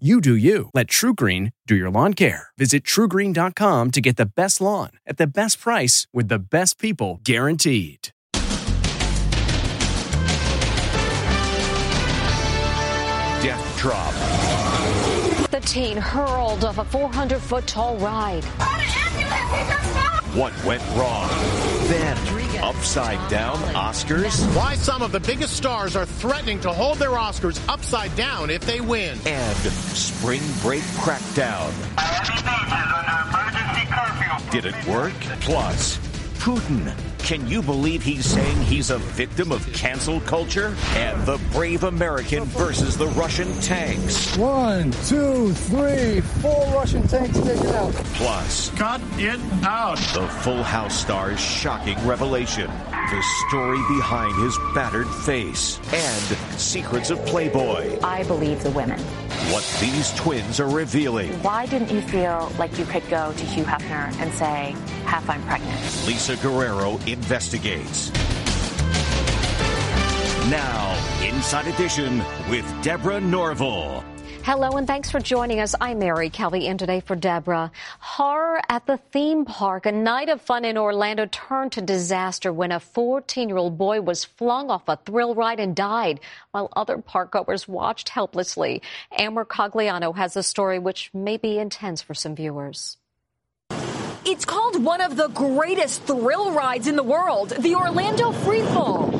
You do you. Let TruGreen do your lawn care. Visit trugreen.com to get the best lawn at the best price with the best people guaranteed. Death drop. The teen hurled off a 400 foot tall ride. What went wrong? Then, upside down Oscars Why some of the biggest stars are threatening to hold their Oscars upside down if they win. and spring break crackdown. Miami Beach is under emergency curfew. Did it work? Plus, Putin. Can you believe he's saying he's a victim of cancel culture? And the brave American versus the Russian tanks. One, two, three, four Russian tanks taken out. Plus, Cut it out. the Full House star's shocking revelation. The story behind his battered face. And secrets of Playboy. I believe the women. What these twins are revealing. Why didn't you feel like you could go to Hugh Hefner and say, Hef I'm pregnant? Lisa Guerrero investigates. Now, Inside Edition with Deborah Norville. Hello and thanks for joining us. I'm Mary Kelly in today for Deborah. Horror at the theme park. A night of fun in Orlando turned to disaster when a 14 year old boy was flung off a thrill ride and died while other parkgoers watched helplessly. Ann Mercogliano has a story which may be intense for some viewers. It's called one of the greatest thrill rides in the world, the Orlando Freefall.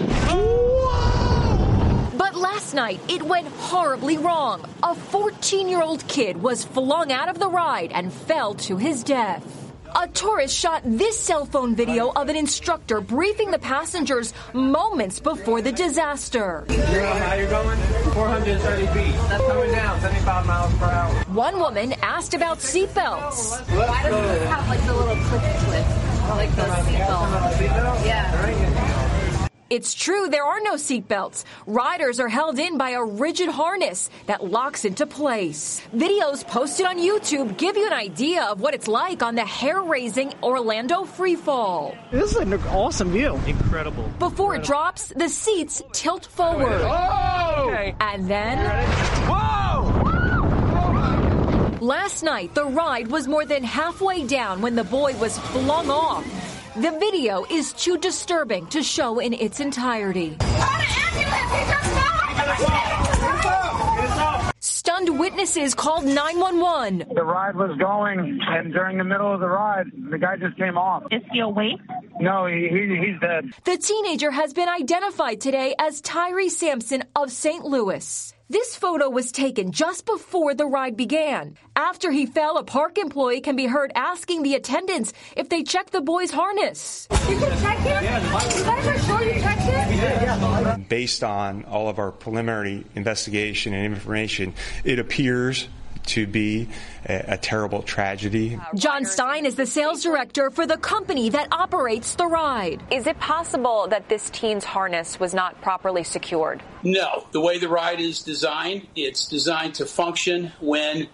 But last night, it went horribly wrong. A 14 year old kid was flung out of the ride and fell to his death. A tourist shot this cell phone video of an instructor briefing the passengers moments before the disaster. How you going? 430 feet. That's coming down 75 miles per hour. One woman asked about seatbelts. Why does this have like the little clip clip, like the seatbelt? Yeah. It's true, there are no seatbelts. Riders are held in by a rigid harness that locks into place. Videos posted on YouTube give you an idea of what it's like on the hair raising Orlando freefall. This is an awesome view. Incredible. Before it drops, the seats tilt forward. Oh! Okay. And then, Whoa! last night, the ride was more than halfway down when the boy was flung off. The video is too disturbing to show in its entirety. Stunned witnesses called 911. The ride was going, and during the middle of the ride, the guy just came off. Is he awake? No, he, he he's dead. The teenager has been identified today as Tyre Sampson of St. Louis. This photo was taken just before the ride began. After he fell, a park employee can be heard asking the attendants if they checked the boy's harness. You can check him? You guys are sure you checked him? Based on all of our preliminary investigation and information, it appears to be a, a terrible tragedy. John Stine is the sales director for the company that operates the ride. Is it possible that this teen's harness was not properly secured? No, the way the ride is designed, it's designed to function when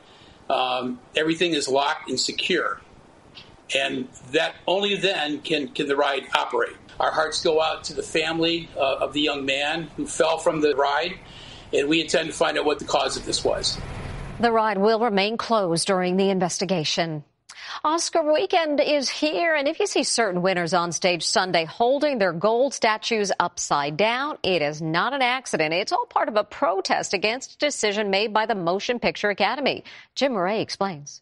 um, everything is locked and secure, and that only then can can the ride operate. Our hearts go out to the family uh, of the young man who fell from the ride, and we intend to find out what the cause of this was. The ride will remain closed during the investigation. Oscar weekend is here, and if you see certain winners on stage Sunday holding their gold statues upside down, it is not an accident. It's all part of a protest against a decision made by the Motion Picture Academy. Jim Moret explains.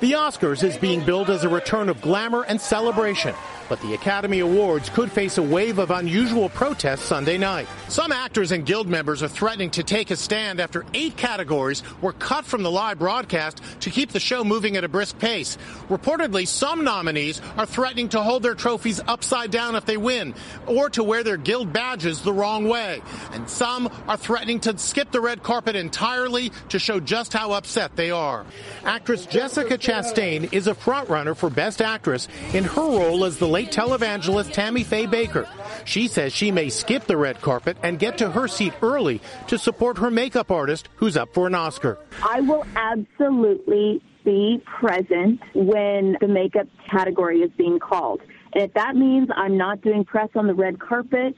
The Oscars is being billed as a return of glamour and celebration. But the Academy Awards could face a wave of unusual protests Sunday night. Some actors and guild members are threatening to take a stand after eight categories were cut from the live broadcast to keep the show moving at a brisk pace. Reportedly, some nominees are threatening to hold their trophies upside down if they win, or to wear their guild badges the wrong way. And some are threatening to skip the red carpet entirely to show just how upset they are. Actress Jessica Chastain is a frontrunner for Best Actress in her role as the late televangelist Tammy Faye Bakker. She says she may skip the red carpet and get to her seat early to support her makeup artist who's up for an Oscar. I will absolutely be present when the makeup category is being called. And if that means I'm not doing press on the red carpet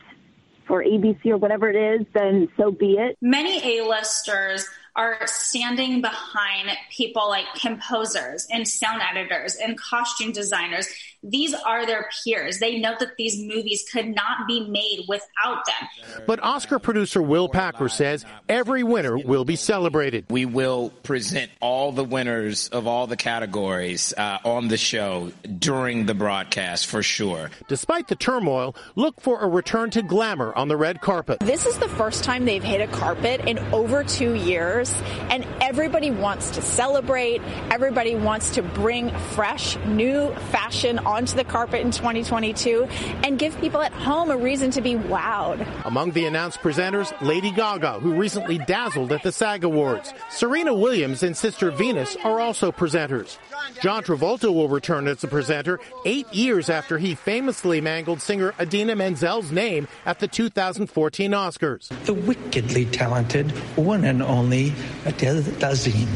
for ABC or whatever it is, then so be it. Many A-listers are standing behind people like composers and sound editors and costume designers. These are their peers. They know that these movies could not be made without them. But Oscar producer Will Packer says every winner will be celebrated. We will present all the winners of all the categories uh, on the show during the broadcast for sure. Despite the turmoil, look for a return to glamour on the red carpet. This is the first time they've hit a carpet in over two years, and everybody wants to celebrate. Everybody wants to bring fresh, new fashion onto the carpet in 2022 and give people at home a reason to be wowed. Among the announced presenters, Lady Gaga, who recently dazzled at the SAG Awards. Serena Williams and Sister Venus are also presenters. John Travolta will return as a presenter eight years after he famously mangled singer Idina Menzel's name at the 2014 Oscars. The wickedly talented one and only Adele Dazeem.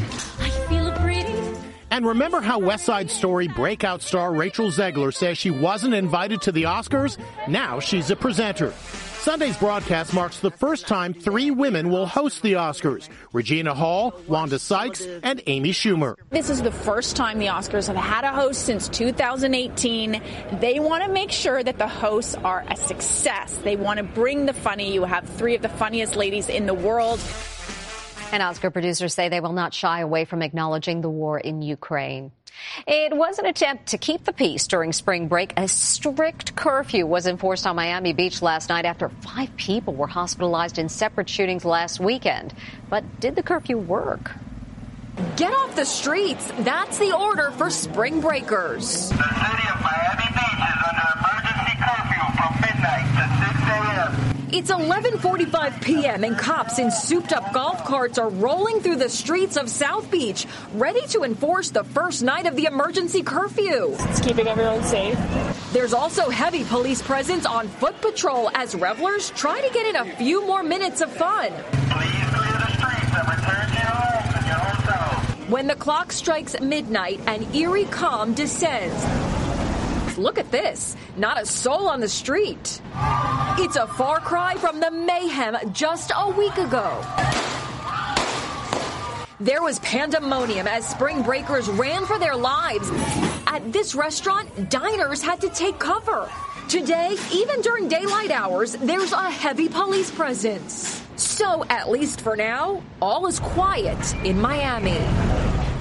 And remember how West Side Story breakout star Rachel Zegler says she wasn't invited to the Oscars? Now she's a presenter. Sunday's broadcast marks the first time three women will host the Oscars Regina Hall, Wanda Sykes, and Amy Schumer. This is the first time the Oscars have had a host since 2018. They want to make sure that the hosts are a success. They want to bring the funny. You have three of the funniest ladies in the world. And Oscar producers say they will not shy away from acknowledging the war in Ukraine. It was an attempt to keep the peace during spring break. A strict curfew was enforced on Miami Beach last night after five people were hospitalized in separate shootings last weekend. But did the curfew work? Get off the streets. That's the order for spring breakers. The city of Miami Beach is under emergency curfew from midnight to 6 a.m. It's 11:45 p.m. and cops in souped-up golf carts are rolling through the streets of South Beach, ready to enforce the first night of the emergency curfew. It's keeping everyone safe. There's also heavy police presence on foot patrol as revelers try to get in a few more minutes of fun. When the clock strikes midnight, an eerie calm descends. Look at this. Not a soul on the street. It's a far cry from the mayhem just a week ago. There was pandemonium as spring breakers ran for their lives. At this restaurant, diners had to take cover. Today, even during daylight hours, there's a heavy police presence. So, at least for now, all is quiet in Miami.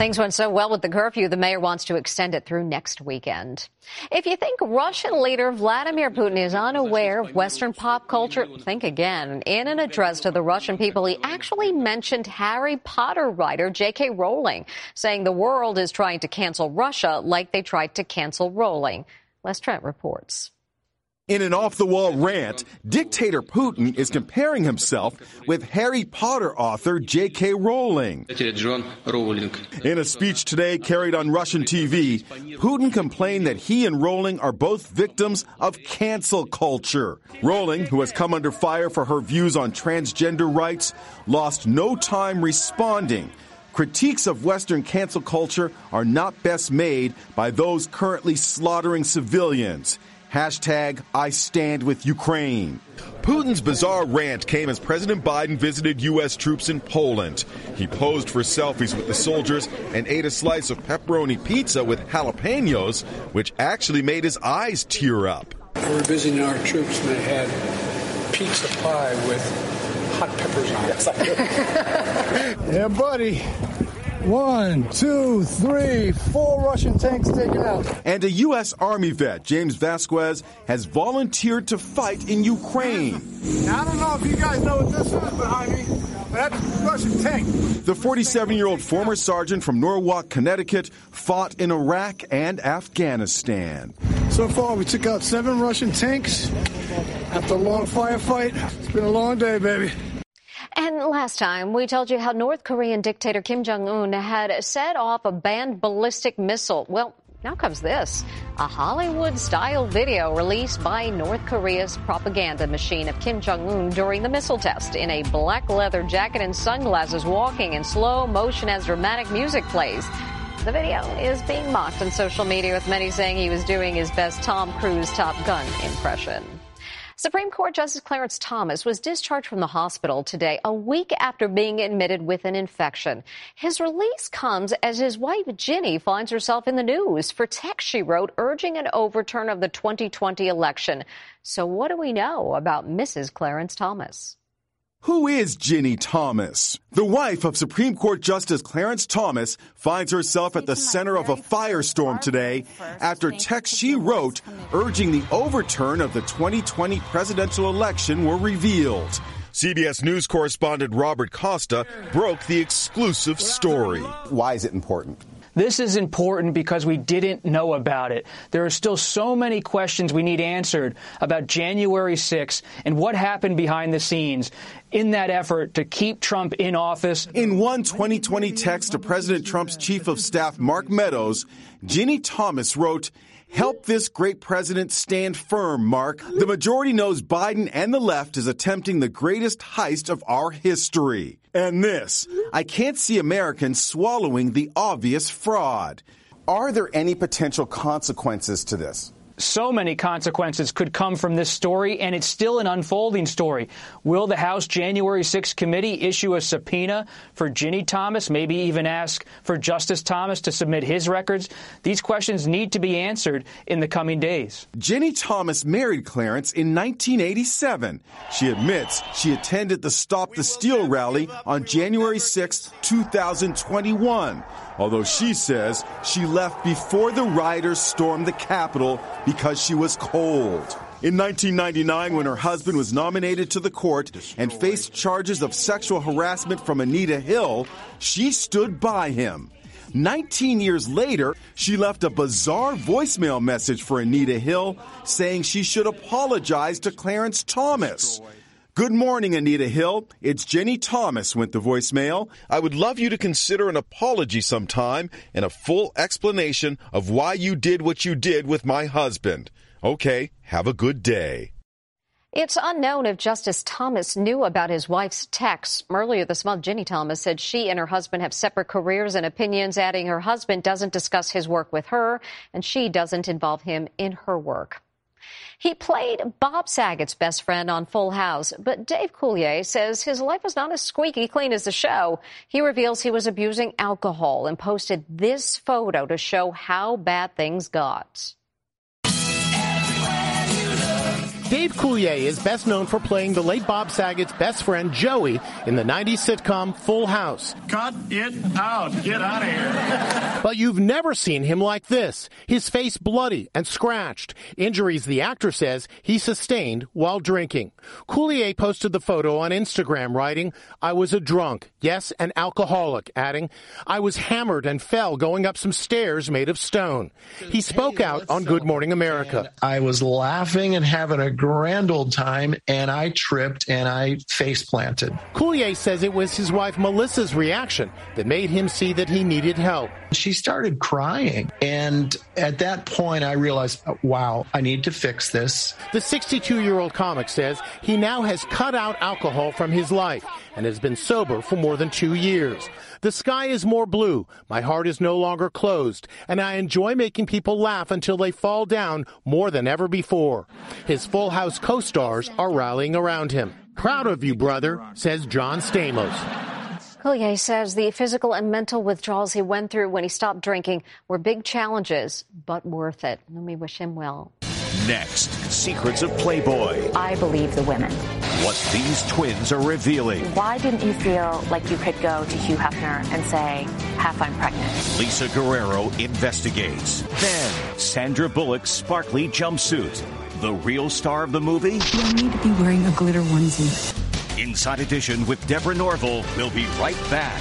Things went so well with the curfew, the mayor wants to extend it through next weekend. If you think Russian leader Vladimir Putin is unaware of Western pop culture, think again. In an address to the Russian people, he actually mentioned Harry Potter writer J.K. Rowling, saying the world is trying to cancel Russia like they tried to cancel Rowling. Les Trent reports. In an off the wall rant, dictator Putin is comparing himself with Harry Potter author J.K. Rowling. In a speech today carried on Russian TV, Putin complained that he and Rowling are both victims of cancel culture. Rowling, who has come under fire for her views on transgender rights, lost no time responding. Critiques of Western cancel culture are not best made by those currently slaughtering civilians. Hashtag I stand with Ukraine. Putin's bizarre rant came as President Biden visited U.S. troops in Poland. He posed for selfies with the soldiers and ate a slice of pepperoni pizza with jalapenos, which actually made his eyes tear up. We were visiting our troops and they had pizza pie with hot peppers on it. yeah, buddy. One, two, three, four Russian tanks taken out. And a U.S. Army vet, James Vasquez, has volunteered to fight in Ukraine. Now, I don't know if you guys know what this is behind me, but that's a Russian tank. The 47 year old former sergeant from Norwalk, Connecticut, fought in Iraq and Afghanistan. So far, we took out seven Russian tanks after a long firefight. It's been a long day, baby. And last time, we told you how North Korean dictator Kim Jong un had set off a banned ballistic missile. Well, now comes this a Hollywood style video released by North Korea's propaganda machine of Kim Jong un during the missile test in a black leather jacket and sunglasses, walking in slow motion as dramatic music plays. The video is being mocked on social media, with many saying he was doing his best Tom Cruise Top Gun impression. Supreme Court Justice Clarence Thomas was discharged from the hospital today, a week after being admitted with an infection. His release comes as his wife, Ginni, finds herself in the news for text she wrote urging an overturn of the 2020 election. So, what do we know about Mrs. Clarence Thomas? Who is Ginni Thomas? The wife of Supreme Court Justice Clarence Thomas finds herself at the center of a firestorm today after texts she wrote urging the overturn of the 2020 presidential election were revealed. CBS News correspondent Robert Costa broke the exclusive story. Why is it important? This is important because we didn't know about it. There are still so many questions we need answered about January 6th and what happened behind the scenes in that effort to keep Trump in office. In one 2020 text to President Trump's chief of staff, Mark Meadows, Ginni Thomas wrote, Help this great president stand firm, Mark. The majority knows Biden and the left is attempting the greatest heist of our history. And this, I can't see Americans swallowing the obvious fraud. Are there any potential consequences to this? So many consequences could come from this story, and it's still an unfolding story. Will the House January 6th committee issue a subpoena for Ginni Thomas, maybe even ask for Justice Thomas to submit his records? These questions need to be answered in the coming days. Ginni Thomas married Clarence in 1987. She admits she attended the Stop the Steal rally on January 6, 2021 although she says she left before the rioters stormed the Capitol because she was cold. In 1999, when her husband was nominated to the court and faced charges of sexual harassment from Anita Hill, she stood by him. 19 years later, she left a bizarre voicemail message for Anita Hill saying she should apologize to Clarence Thomas. Good morning, Anita Hill. It's Ginni Thomas, went the voicemail. I would love you to consider an apology sometime and a full explanation of why you did what you did with my husband. Okay, have a good day. It's unknown if Justice Thomas knew about his wife's texts. Earlier this month, Ginni Thomas said she and her husband have separate careers and opinions, adding her husband doesn't discuss his work with her and she doesn't involve him in her work. He played Bob Saget's best friend on Full House, but Dave Coulier says his life was not as squeaky clean as the show. He reveals he was abusing alcohol and posted this photo to show how bad things got. Dave Coulier is best known for playing the late Bob Saget's best friend Joey in the 90s sitcom Full House. Cut it out. Get out of here. but you've never seen him like this. His face bloody and scratched. Injuries the actor says he sustained while drinking. Coulier posted the photo on Instagram writing, I was a drunk, yes, an alcoholic, adding, I was hammered and fell going up some stairs made of stone. He spoke out on Good Morning America. I was laughing and having a grand old time and I tripped and I face planted. Coulier says it was his wife Melissa's reaction that made him see that he needed help. She started crying. And at that point, I realized, wow, I need to fix this. The 62 year old comic says he now has cut out alcohol from his life and has been sober for more than two years. The sky is more blue. My heart is no longer closed, and I enjoy making people laugh until they fall down more than ever before. His Full House co-stars are rallying around him. Proud of you, brother, says John Stamos. Coulier says the physical and mental withdrawals he went through when he stopped drinking were big challenges, but worth it. And we wish him well. Next, secrets of Playboy. I believe the women. What these twins are revealing. Why didn't you feel like you could go to Hugh Hefner and say, Hef I'm pregnant? Lisa Guerrero investigates. Then, Sandra Bullock's sparkly jumpsuit. The real star of the movie? You'll need to be wearing a glitter onesie. Inside Edition with Deborah Norville will be right back.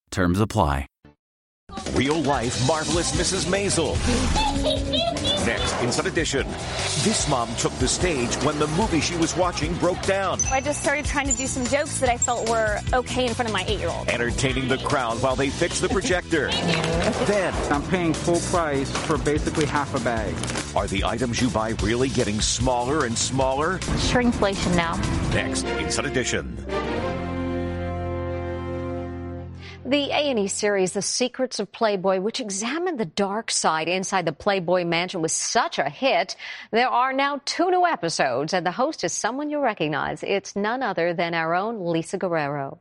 Terms apply. Real life marvelous Mrs. Maisel. Next, Inside Edition. This mom took the stage when the movie she was watching broke down. I just started trying to do some jokes that I felt were okay in front of my eight year old. Entertaining the crowd while they fix the projector. then, I'm paying full price for basically half a bag. Are the items you buy really getting smaller and smaller? Shrinkflation now. Next, Inside Edition. The A&E series The Secrets of Playboy, which examined the dark side inside the Playboy mansion was such a hit. There are now two new episodes and the host is someone you recognize. It's none other than our own Lisa Guerrero.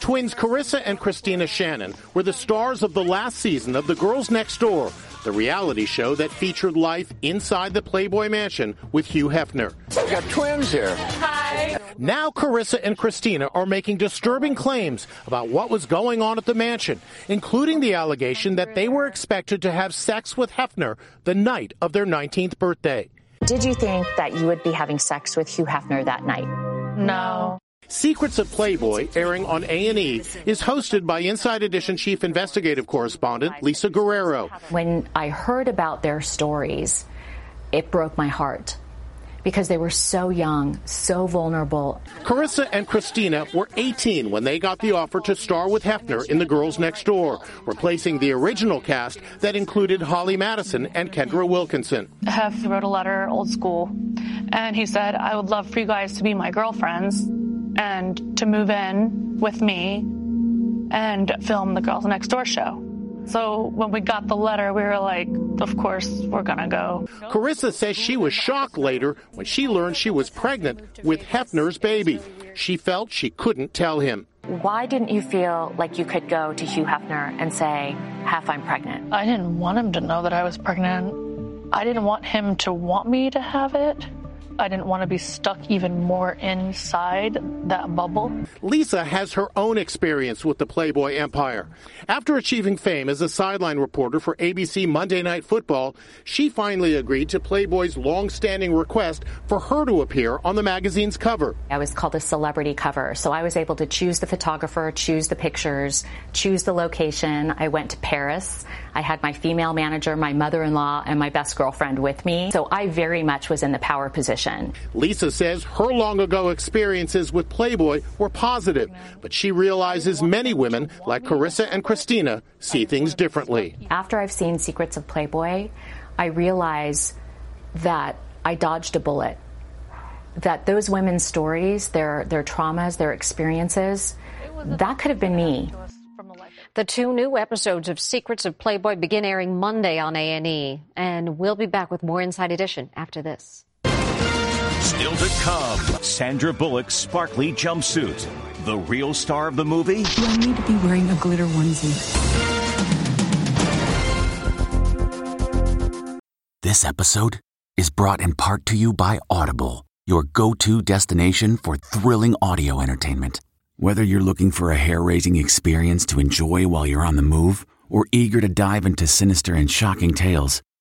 Twins Karissa and Kristina Shannon were the stars of the last season of The Girls Next Door, the reality show that featured life inside the Playboy Mansion with Hugh Hefner. We got twins here. Hi. Now Karissa and Kristina are making disturbing claims about what was going on at the mansion, including the allegation that they were expected to have sex with Hefner the night of their 19th birthday. Did you think that you would be having sex with Hugh Hefner that night? No. Secrets of Playboy, airing on A&E, is hosted by Inside Edition chief investigative correspondent Lisa Guerrero. When I heard about their stories, it broke my heart because they were so young, so vulnerable. Karissa and Kristina were 18 when they got the offer to star with Hefner in The Girls Next Door, replacing the original cast that included Holly Madison and Kendra Wilkinson. Hef wrote a letter, old school, and he said, I would love for you guys to be my girlfriends and to move in with me and film the Girls Next Door show. So when we got the letter, we were like, of course, we're going to go. Karissa says she was shocked later when she learned she was pregnant with Hefner's baby. She felt she couldn't tell him. Why didn't you feel like you could go to Hugh Hefner and say, Hef I'm pregnant? I didn't want him to know that I was pregnant. I didn't want him to want me to have it. I didn't want to be stuck even more inside that bubble. Lisa has her own experience with the Playboy empire. After achieving fame as a sideline reporter for ABC Monday Night Football, she finally agreed to Playboy's long-standing request for her to appear on the magazine's cover. I was called a celebrity cover, so I was able to choose the photographer, choose the pictures, choose the location. I went to Paris. I had my female manager, my mother-in-law, and my best girlfriend with me. So I very much was in the power position. Lisa says her long ago experiences with Playboy were positive, but she realizes many women, like Karissa and Kristina, see things differently. After I've seen Secrets of Playboy, I realize that I dodged a bullet. That those women's stories, their their traumas, their experiences, that could have been me. The two new episodes of Secrets of Playboy begin airing Monday on A&E, and we'll be back with more Inside Edition after this. Still to come, Sandra Bullock's sparkly jumpsuit. The real star of the movie? You'll need to be wearing a glitter onesie. This episode is brought in part to you by Audible, your go to destination for thrilling audio entertainment. Whether you're looking for a hair raising experience to enjoy while you're on the move or eager to dive into sinister and shocking tales,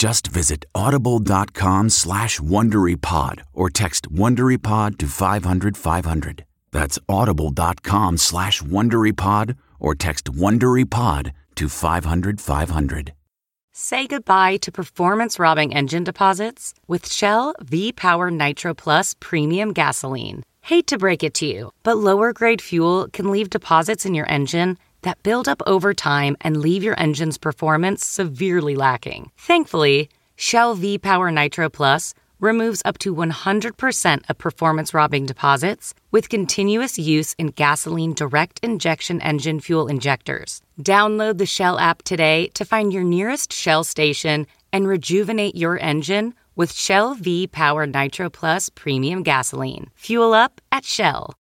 Just visit audible.com slash WonderyPod or text WonderyPod to 500, 500. That's audible.com slash WonderyPod or text WonderyPod to 500, 500. Say goodbye to performance-robbing engine deposits with Shell V-Power Nitro Plus Premium Gasoline. Hate to break it to you, but lower-grade fuel can leave deposits in your engine that build up over time and leave your engine's performance severely lacking. Thankfully, Shell V Power Nitro Plus removes up to 100% of performance robbing deposits with continuous use in gasoline direct injection engine fuel injectors. Download the Shell app today to find your nearest Shell station and rejuvenate your engine with Shell V Power Nitro Plus Premium Gasoline. Fuel up at Shell.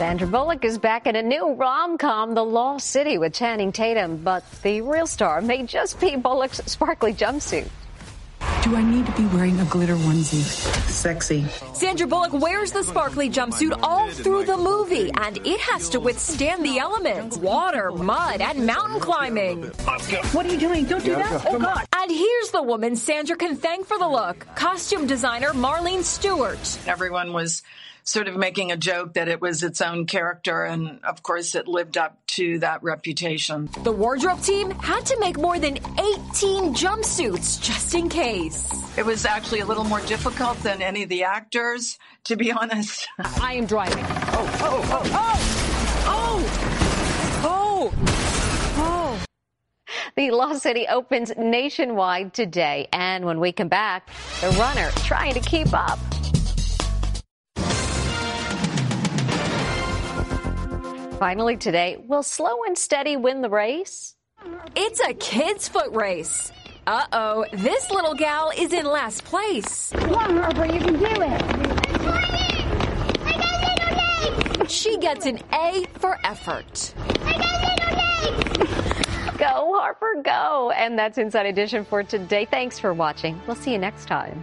Sandra Bullock is back in a new rom-com, The Lost City, with Channing Tatum, but the real star may just be Bullock's sparkly jumpsuit. Do I need to be wearing a glitter onesie? Sexy. Sandra Bullock wears the sparkly jumpsuit all through the movie, and it has to withstand the elements water, mud, and mountain climbing. What are you doing? Don't do that. Oh, God. And here's the woman Sandra can thank for the look costume designer Marlene Stewart. Everyone was sort of making a joke that it was its own character, and of course, it lived up to that reputation. The wardrobe team had to make more than 18 jumpsuits just in case. It was actually a little more difficult than any of the actors, to be honest. I am driving. Oh, oh, oh, oh! Oh! Oh! Oh. oh. The Lost City opens nationwide today, and when we come back, the runner trying to keep up. Finally today, will Slow and Steady win the race? It's a kid's foot race. Uh oh, this little gal is in last place. Come on, Harper, you can do it. I'm climbing. I got little legs. She gets an A for effort. I got little legs. Go, Harper, go. And that's Inside Edition for today. Thanks for watching. We'll see you next time.